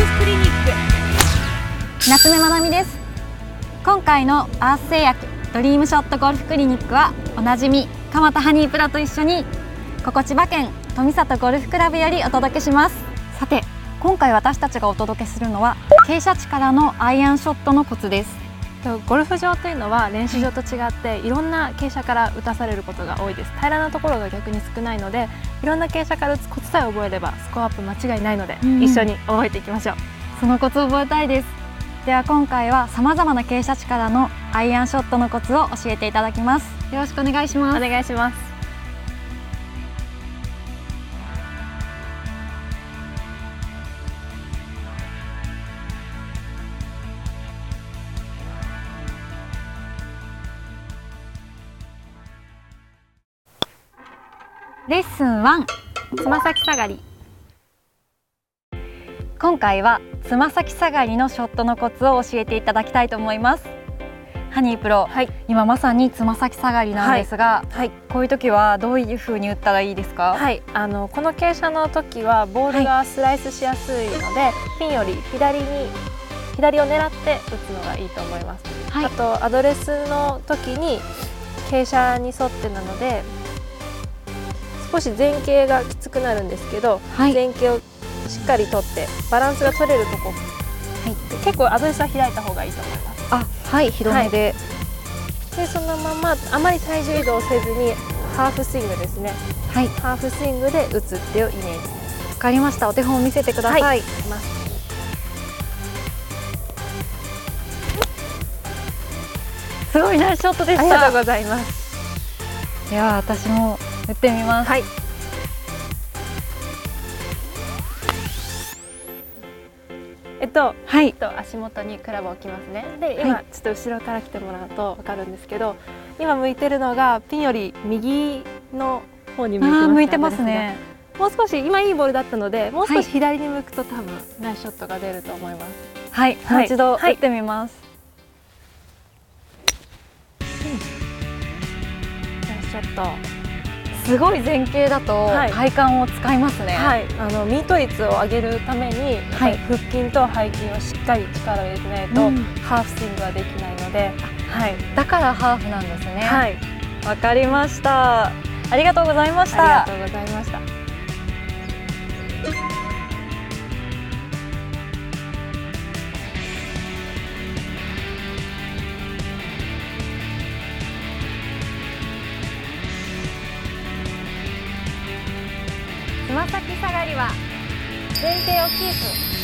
ルスクリニック夏目まなみです。今回のアース製薬ドリームショットゴルフクリニックはおなじみ蒲田ハニープラと一緒にここ千葉県富里ゴルフクラブよりお届けします。さて今回私たちがお届けするのは傾斜地からのアイアンショットのコツです。ゴルフ場というのは練習場と違っていろんな傾斜から打たされることが多いです。平らなところが逆に少ないのでいろんな傾斜から打つコツさえ覚えればスコアアップ間違いないので、うん、一緒に覚えていきましょう。そのコツを覚えたいです。では今回はさまざまな傾斜地からのアイアンショットのコツを教えていただきます。よろしくお願いします。お願いしますレッスン1つま先下がり。今回はつま先下がりのショットのコツを教えていただきたいと思います。ハニープロ、はい、今まさにつま先下がりなんですが、はい、はい、こういう時はどういう風に打ったらいいですか？はい。あのこの傾斜の時はボールがスライスしやすいので、はい、ピンより左に左を狙って打つのがいいと思います、はい、あとアドレスの時に傾斜に沿ってなので少し前傾がきつくなるんですけど、はい、前傾をしっかりとってバランスが取れるとこ、はい、結構アドレスは開いた方がいいと思います。あはい広めで、はい、でそのままあまり体重移動せずにハーフスイングですね。はい。ハーフスイングで打つっていうイメージわかりました。お手本を見せてください、はい、す。ごいナイスショットでした。ありがとうございます。いや私も打ってみます。はい。えっと、はい、と足元にクラブを置きますね。で、今、はい、ちょっと後ろから来てもらうとわかるんですけど、今向いてるのがピンより右の方に向いてます、向いてますね。もう少し今いいボールだったので、もう少し左に向くと多分ナイスショットが出ると思います。はい、もう一度打ってみます。ナイスショット。すごい前傾だと体幹を使いますね、はい、あのミート率を上げるために、はい、腹筋と背筋をしっかり力を入れてないと、うん、ハーフスイングはできないので、はい、だからハーフなんですね。はい。わかりました。ありがとうございました。ありがとうございましたつま先下がりは前傾をキープ。